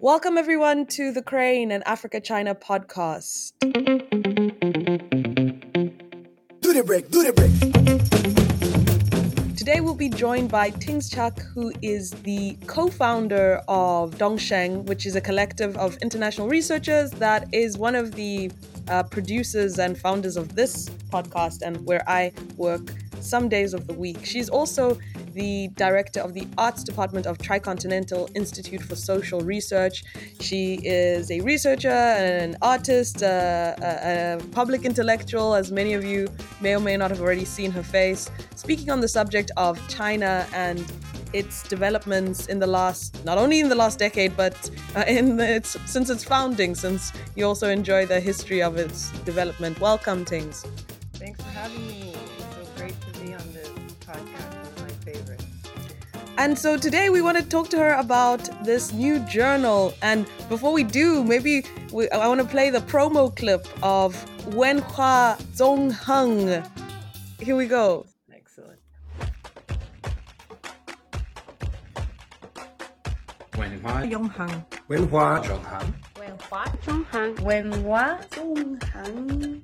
Welcome, everyone, to the Crane and Africa China podcast. Do the break, do the break. Today, we'll be joined by Tings Chak, who is the co founder of Dongsheng, which is a collective of international researchers that is one of the uh, producers and founders of this podcast and where I work some days of the week. She's also the director of the arts department of Tricontinental Institute for Social Research. She is a researcher, an artist, uh, a, a, public intellectual, as many of you may or may not have already seen her face, speaking on the subject of China and its developments in the last, not only in the last decade, but uh, in the, its, since its founding, since you also enjoy the history of its development. Welcome, Tings. Thanks for having me. And so today we want to talk to her about this new journal. And before we do, maybe we, I want to play the promo clip of Wenhua Zongheng. Here we go. Excellent. Wenhua Zongheng. Wenhua Zongheng. Wenhua Zongheng. Wenhua Zongheng.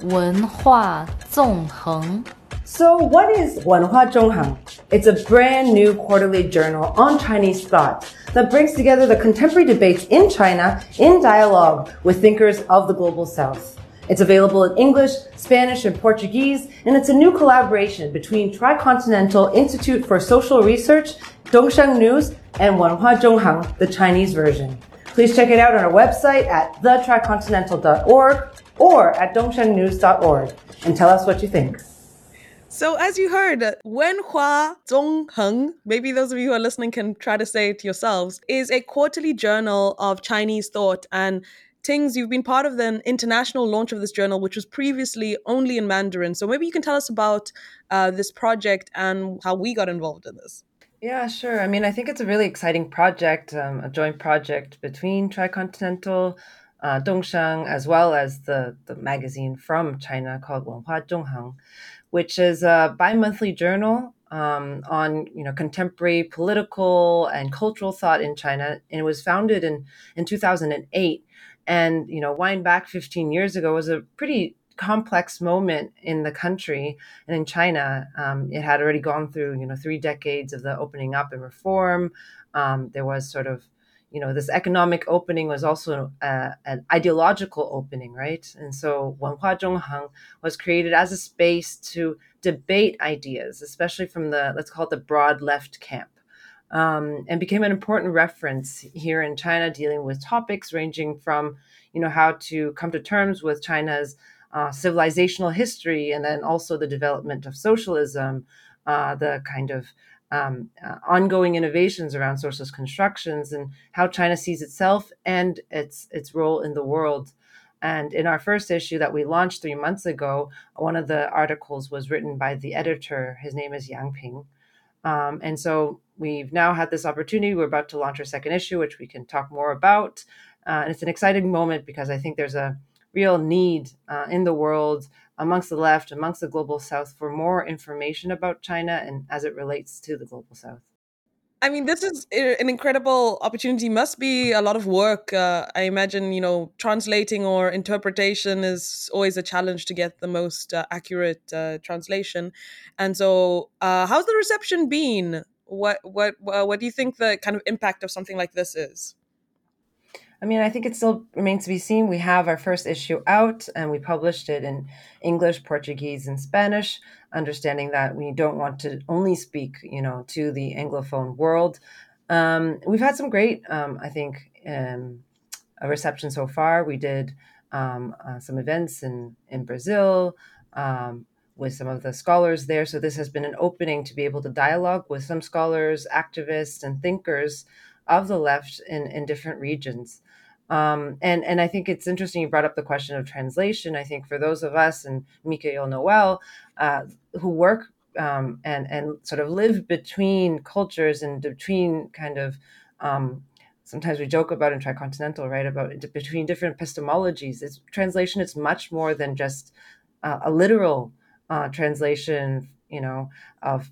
Wenhua Zongheng. So, what is Wenhua Zongheng? It's a brand new quarterly journal on Chinese thought that brings together the contemporary debates in China in dialogue with thinkers of the global south. It's available in English, Spanish, and Portuguese, and it's a new collaboration between Tricontinental Institute for Social Research, Dongsheng News, and Wenhua Zongheng, the Chinese version. Please check it out on our website at thetricontinental.org or at dongshengnews.org and tell us what you think. So, as you heard, Wenhua Zongheng, maybe those of you who are listening can try to say it yourselves, is a quarterly journal of Chinese thought. And Tings, you've been part of the international launch of this journal, which was previously only in Mandarin. So, maybe you can tell us about uh, this project and how we got involved in this. Yeah, sure. I mean, I think it's a really exciting project, um, a joint project between Tricontinental, uh, Dongsheng, as well as the, the magazine from China called Wenhua Zongheng which is a bi-monthly journal um, on you know contemporary political and cultural thought in China, and it was founded in in 2008. And you know, wind back 15 years ago was a pretty complex moment in the country and in China. Um, it had already gone through you know three decades of the opening up and reform. Um, there was sort of you know this economic opening was also uh, an ideological opening right? And so wenhua zongheng was created as a space to debate ideas especially from the let's call it the broad left camp um, and became an important reference here in china dealing with topics ranging from you know how to come to terms with china's uh, civilizational history and then also the development of socialism uh, the kind of um, uh, ongoing innovations around socialist constructions and how China sees itself and its its role in the world. And in our first issue that we launched three months ago, one of the articles was written by the editor. His name is Yang Ping. Um, and so we've now had this opportunity. We're about to launch our second issue, which we can talk more about. Uh, and it's an exciting moment because I think there's a real need uh, in the world amongst the left, amongst the global south, for more information about China and as it relates to the global south. I mean, this is an incredible opportunity. Must be a lot of work. Uh, I imagine, you know, translating or interpretation is always a challenge to get the most uh, accurate uh, translation. And so, uh, how's the reception been? What what what do you think the kind of impact of something like this is? I mean, I think it still remains to be seen. We have our first issue out and we published it in English, Portuguese, and Spanish, understanding that we don't want to only speak, you know, to the Anglophone world. Um, we've had some great, um, I think, um, reception so far. We did um, uh, some events in, in Brazil um, with some of the scholars there. So this has been an opening to be able to dialogue with some scholars, activists, and thinkers of the left in, in different regions. Um, and and I think it's interesting you brought up the question of translation. I think for those of us and Mika, you'll know well, uh, who work um, and and sort of live between cultures and between kind of um, sometimes we joke about in tricontinental right about between different epistemologies. It's translation. It's much more than just uh, a literal uh, translation. You know of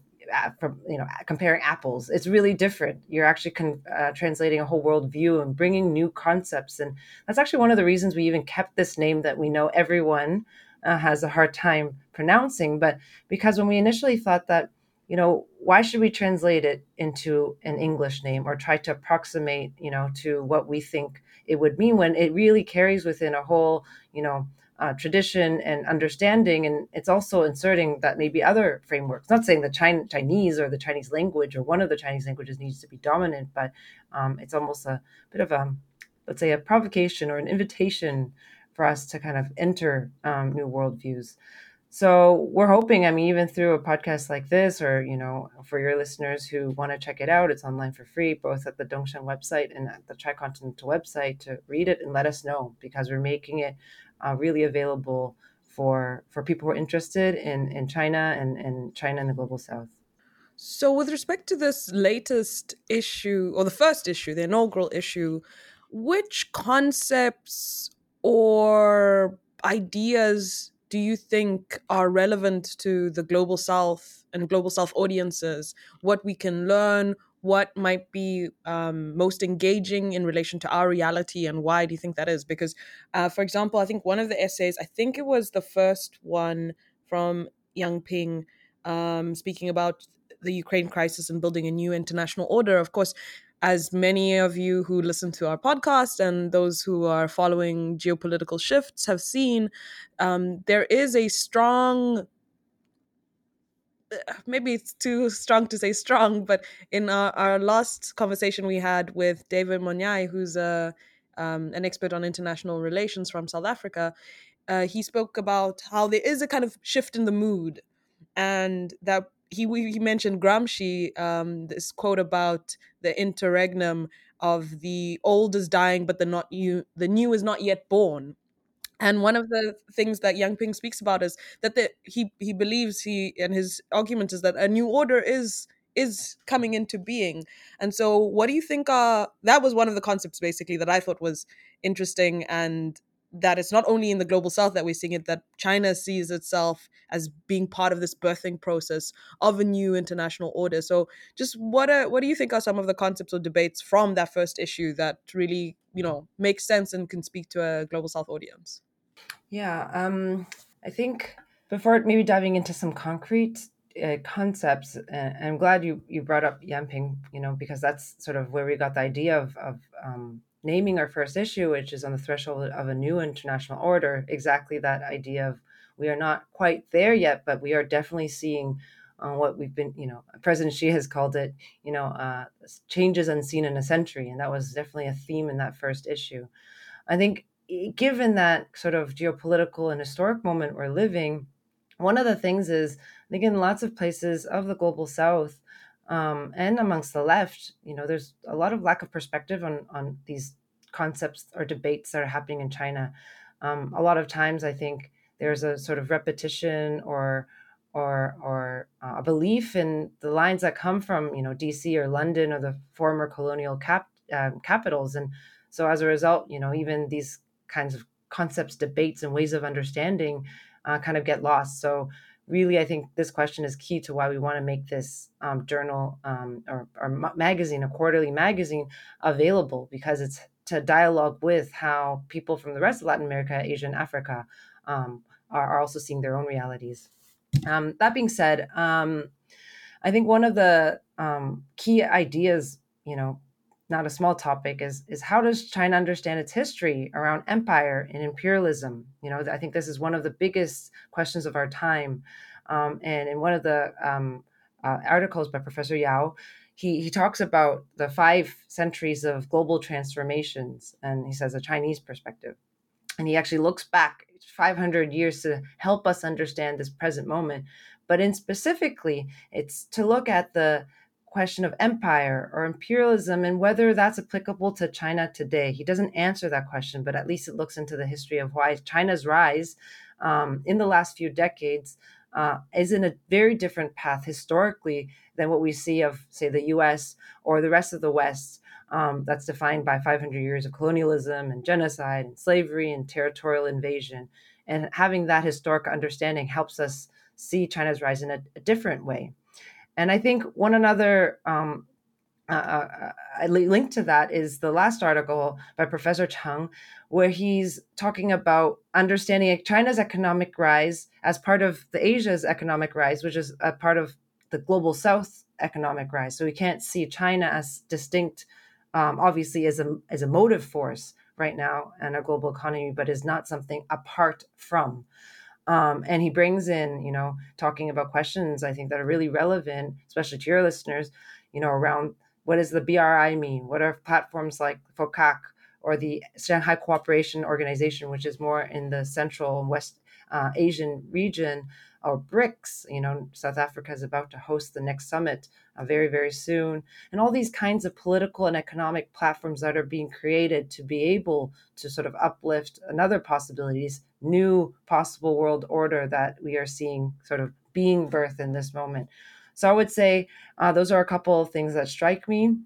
from you know comparing apples it's really different. You're actually con- uh, translating a whole worldview and bringing new concepts and that's actually one of the reasons we even kept this name that we know everyone uh, has a hard time pronouncing but because when we initially thought that you know why should we translate it into an english name or try to approximate you know to what we think it would mean when it really carries within a whole you know uh, tradition and understanding and it's also inserting that maybe other frameworks not saying the China, chinese or the chinese language or one of the chinese languages needs to be dominant but um, it's almost a bit of a let's say a provocation or an invitation for us to kind of enter um, new worldviews. So we're hoping, I mean, even through a podcast like this, or you know, for your listeners who want to check it out, it's online for free, both at the Dongsheng website and at the Tricontinental website to read it and let us know because we're making it uh, really available for for people who are interested in in China and and China and the global South. So, with respect to this latest issue, or the first issue, the inaugural issue, which concepts or ideas do you think are relevant to the global south and global south audiences what we can learn what might be um, most engaging in relation to our reality and why do you think that is? Because uh, for example i think one of the essays i think it was the first one from yang ping um, speaking about the ukraine crisis and building a new international order. Of course as many of you who listen to our podcast and those who are following geopolitical shifts have seen, um, there is a strong maybe it's too strong to say strong, but in our, our last conversation we had with David Monyae, who's a um, an expert on international relations from South Africa, uh, he spoke about how there is a kind of shift in the mood, and that he he mentioned Gramsci, um, this quote about the interregnum of the old is dying, but the not new the new is not yet born. And one of the things that Yang Ping speaks about is that the, he he believes he and his argument is that a new order is is coming into being. And so, what do you think? Uh, that was one of the concepts basically that I thought was interesting and that it's not only in the global south that we're seeing it that china sees itself as being part of this birthing process of a new international order so just what are, what do you think are some of the concepts or debates from that first issue that really you know make sense and can speak to a global south audience yeah um i think before maybe diving into some concrete uh, concepts and i'm glad you you brought up Ping, you know because that's sort of where we got the idea of of um, naming our first issue, which is on the threshold of a new international order, exactly that idea of we are not quite there yet, but we are definitely seeing uh, what we've been, you know, President Xi has called it, you know, uh, changes unseen in a century. And that was definitely a theme in that first issue. I think, given that sort of geopolitical and historic moment we're living, one of the things is, I think, in lots of places of the global south, um, and amongst the left, you know, there's a lot of lack of perspective on on these concepts or debates that are happening in China. Um, a lot of times, I think there's a sort of repetition or or or uh, a belief in the lines that come from you know DC or London or the former colonial cap uh, capitals, and so as a result, you know, even these kinds of concepts, debates, and ways of understanding uh, kind of get lost. So really, I think this question is key to why we want to make this um, journal um, or, or magazine, a quarterly magazine, available because it's to dialogue with how people from the rest of Latin America, Asia, and Africa um, are, are, also seeing their own realities. Um, that being said, um, I think one of the um, key ideas, you know, not a small topic is is how does China understand its history around empire and imperialism? You know, I think this is one of the biggest questions of our time. Um, and in one of the um, uh, articles by Professor Yao, he, he talks about the five centuries of global transformations, and he says a Chinese perspective. And he actually looks back 500 years to help us understand this present moment. But in specifically, it's to look at the question of empire or imperialism and whether that's applicable to China today. He doesn't answer that question, but at least it looks into the history of why China's rise um, in the last few decades uh, is in a very different path historically than what we see of, say, the US or the rest of the West. Um, that's defined by 500 years of colonialism and genocide and slavery and territorial invasion. And having that historic understanding helps us see China's rise in a, a different way. And I think one another um, uh, uh, uh link to that is the last article by Professor Chang, where he's talking about understanding China's economic rise as part of the Asia's economic rise, which is a part of the global South economic rise. So we can't see China as distinct, um, obviously as a as a motive force right now in a global economy, but is not something apart from. Um, and he brings in, you know, talking about questions I think that are really relevant, especially to your listeners, you know, around what does the BRI mean? What are platforms like FOCAC or the Shanghai Cooperation Organization, which is more in the Central and West uh, Asian region? Or BRICS. You know, South Africa is about to host the next summit uh, very, very soon. And all these kinds of political and economic platforms that are being created to be able to sort of uplift another possibilities, new possible world order that we are seeing sort of being birthed in this moment. So I would say uh, those are a couple of things that strike me.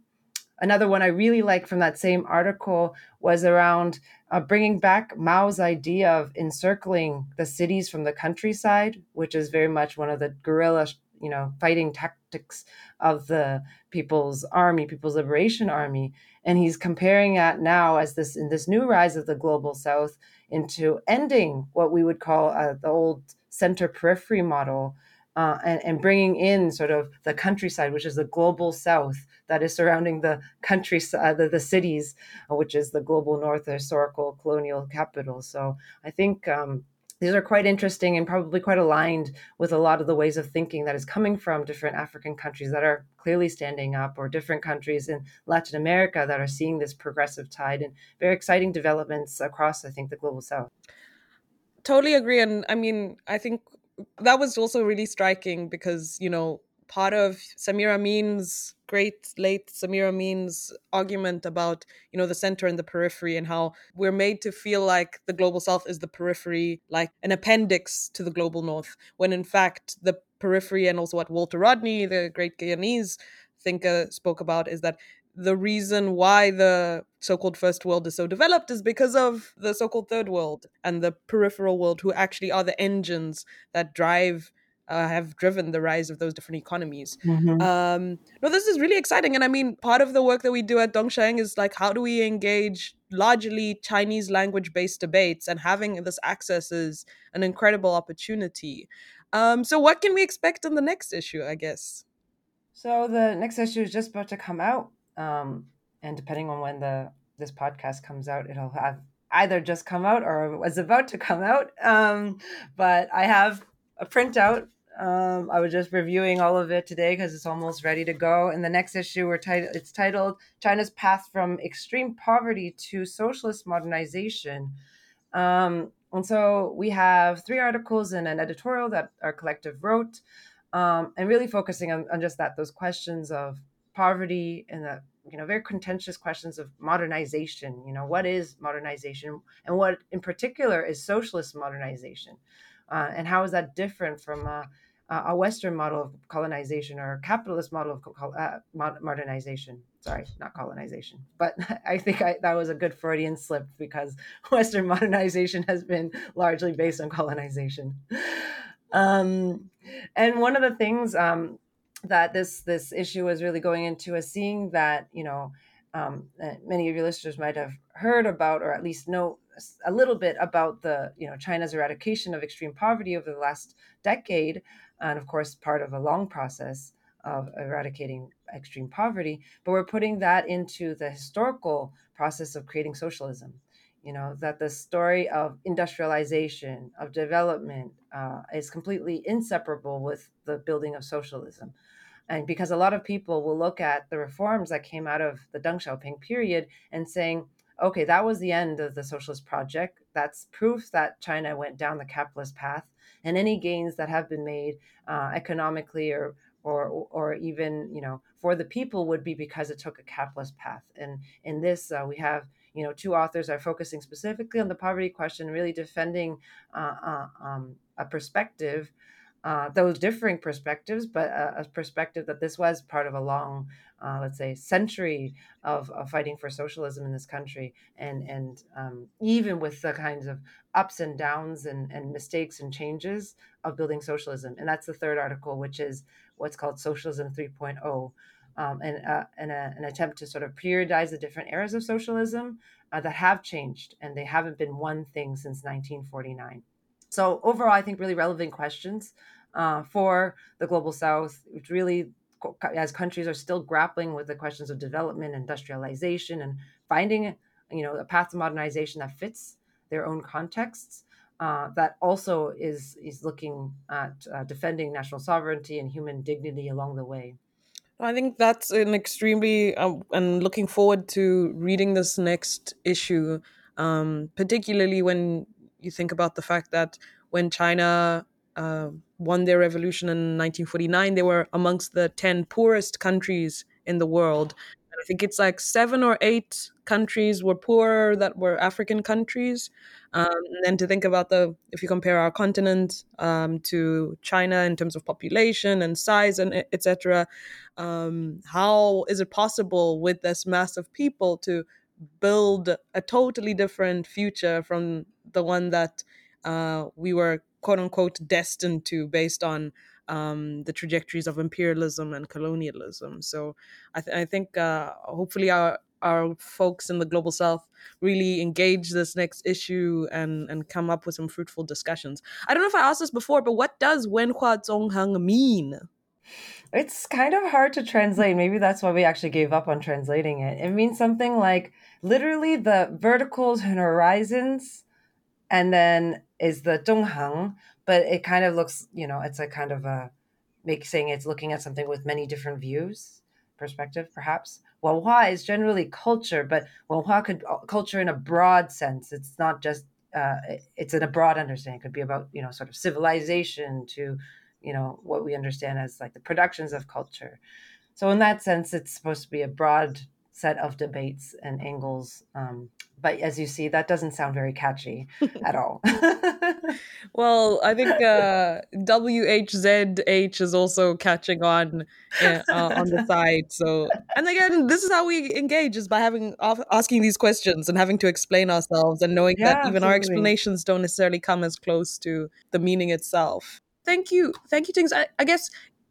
Another one I really like from that same article was around uh, bringing back Mao's idea of encircling the cities from the countryside, which is very much one of the guerrilla, you know, fighting tactics of the People's Army, People's Liberation Army, and he's comparing that now as this in this new rise of the global South into ending what we would call uh, the old center periphery model. Uh, and, and bringing in sort of the countryside, which is the global south, that is surrounding the countryside, uh, the, the cities, uh, which is the global north the historical colonial capital. So I think um, these are quite interesting and probably quite aligned with a lot of the ways of thinking that is coming from different African countries that are clearly standing up, or different countries in Latin America that are seeing this progressive tide and very exciting developments across, I think, the global south. Totally agree. And I mean, I think that was also really striking because, you know, part of Samir Amin's great late Samir Amin's argument about you know the center and the periphery and how we're made to feel like the global south is the periphery, like an appendix to the global north, when in fact the periphery and also what Walter Rodney, the great Guyanese thinker, spoke about is that the reason why the so-called first world is so developed is because of the so-called third world and the peripheral world who actually are the engines that drive uh, have driven the rise of those different economies. Mm-hmm. Um, no, this is really exciting. And I mean, part of the work that we do at Dongsheng is like, how do we engage largely Chinese language based debates? And having this access is an incredible opportunity. Um, so, what can we expect in the next issue, I guess? So, the next issue is just about to come out. Um, and depending on when the this podcast comes out, it'll have either just come out or was about to come out. Um, but I have a printout um, I was just reviewing all of it today because it's almost ready to go. In the next issue, we're tit- it's titled "China's Path from Extreme Poverty to Socialist Modernization." Um, and so we have three articles and an editorial that our collective wrote, um, and really focusing on, on just that those questions of poverty and the you know very contentious questions of modernization. You know, what is modernization, and what in particular is socialist modernization, uh, and how is that different from uh, uh, a Western model of colonization or a capitalist model of uh, modernization. Sorry, not colonization, but I think I, that was a good Freudian slip because Western modernization has been largely based on colonization. Um, and one of the things um, that this this issue was really going into is seeing that you know um, many of your listeners might have heard about or at least know a little bit about the you know China's eradication of extreme poverty over the last decade and of course part of a long process of eradicating extreme poverty but we're putting that into the historical process of creating socialism. You know that the story of industrialization of development uh, is completely inseparable with the building of socialism and because a lot of people will look at the reforms that came out of the deng xiaoping period and saying okay that was the end of the socialist project. That's proof that china went down the capitalist path and any gains that have been made uh, economically or or or even you know for the people would be because it took a capitalist path. And in this uh, we have you know two authors are focusing specifically on the poverty question really defending uh, uh um, a perspective uh, those differing perspectives, but a, a, perspective that this was part of a long uh, let's say, century of, of, fighting for socialism in this country, and and um, even with the kinds of ups and downs and, and mistakes and changes of building socialism. And that's the third article, which is what's called Socialism 3.0. Um, and, uh, and a, an attempt to sort of periodize the different eras of socialism uh, that have changed, and they haven't been one thing since 1949. So overall, I think really relevant questions uh, for the global South, which really, as countries are still grappling with the questions of development, industrialization, and finding, you know, a path to modernization that fits their own contexts. Uh, that also is is looking at uh, defending national sovereignty and human dignity along the way. I think that's an extremely, uh, and looking forward to reading this next issue, um, particularly when you think about the fact that when China uh, won their revolution in 1949, they were amongst the 10 poorest countries in the world. I think it's like seven or eight countries were poor that were African countries. Um, and then to think about the, if you compare our continent um, to China in terms of population and size and etc., um, how is it possible with this mass of people to build a totally different future from the one that uh, we were quote unquote destined to based on um, the trajectories of imperialism and colonialism. So I, th- I think uh, hopefully our our folks in the global south really engage this next issue and and come up with some fruitful discussions. I don't know if I asked this before, but what does Wen Hua Wenhua Zongheng mean? It's kind of hard to translate. Maybe that's why we actually gave up on translating it. It means something like literally the verticals and horizons and then is the Zongheng, but it kind of looks, you know, it's a kind of a make saying it's looking at something with many different views, perspective, perhaps. Wenhua is generally culture, but Wenhua could uh, culture in a broad sense. It's not just uh, it's in a broad understanding. It could be about you know sort of civilization to you know what we understand as like the productions of culture. So in that sense, it's supposed to be a broad set of debates and angles. Um, but as you see, that doesn't sound very catchy at all. well, I think uh, WHZH is also catching on uh, on the side. So, and again, this is how we engage is by having asking these questions and having to explain ourselves and knowing yeah, that even absolutely. our explanations don't necessarily come as close to the meaning itself. Thank you, thank you, Tings. I, I guess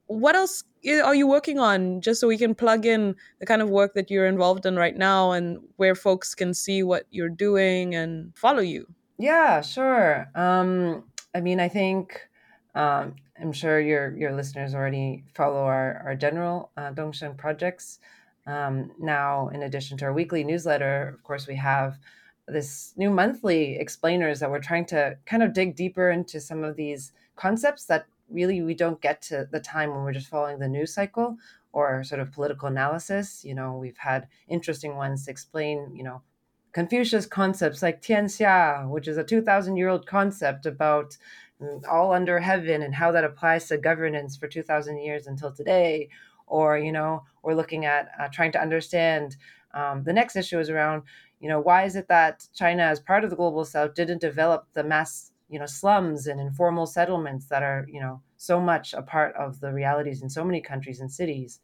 what else are you working on? Just so we can plug in the kind of work that you're involved in right now and where folks can see what you're doing and follow you. Yeah sure. Um, i mean i think um, i'm sure your your listeners already follow our, our general uh, projects. Um, now in addition to our weekly newsletter of course we have this new monthly explainers that we're trying to kind of dig deeper into some of these concepts that really we don't get to the time when we're just following the news cycle or sort of political analysis. You know, we've had interesting ones to explain, you know, Confucius concepts like Tianxia, which is a 2,000 year old concept about mm, all under heaven and how that applies to governance for 2,000 years until today. Or, you know, we're looking at uh, trying to understand um, the next issue is around, you know, why is it that China, as part of the global south, didn't develop the mass you know slums and informal settlements that are you know so much a part of the realities in so many countries and cities.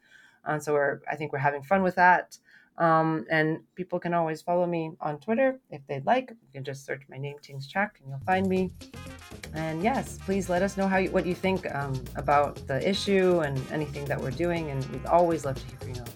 And so we're i think we're having fun with that. Um, and people can always follow me on twitter if they'd like. You can just search my name tings chak and you'll find me. And yes please let us know how you, what you think um, about the issue and anything that we're doing and we'd always love to hear from you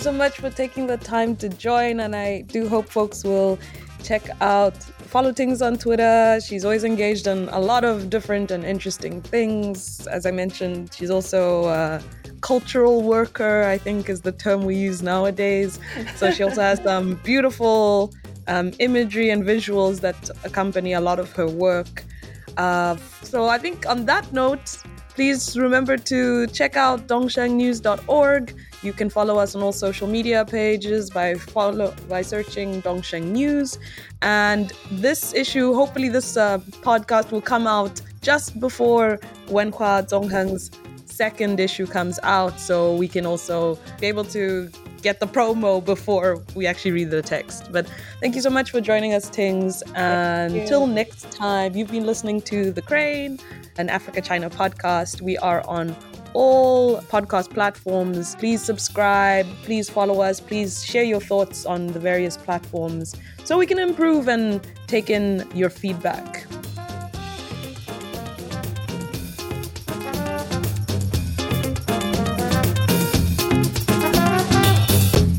you so much for taking the time to join. And I do hope folks will check out follow Tings on Twitter. She's always engaged in a lot of different and interesting things. As I mentioned, she's also a cultural worker, I think is the term we use nowadays. So she also has some beautiful um, imagery and visuals that accompany a lot of her work. Uh, so I think on that note, please remember to check out dongshengnews.org. You can follow us on all social media pages by follow by searching Dongsheng News. And this issue, hopefully, this uh, podcast will come out just before Wenhua Zongheng's second issue comes out, so we can also be able to get the promo before we actually read the text. But thank you so much for joining us, Tings. And until next time, you've been listening to The Crane, an Africa China podcast. We are on all podcast platforms. Please subscribe, please follow us, please share your thoughts on the various platforms so we can improve and take in your feedback.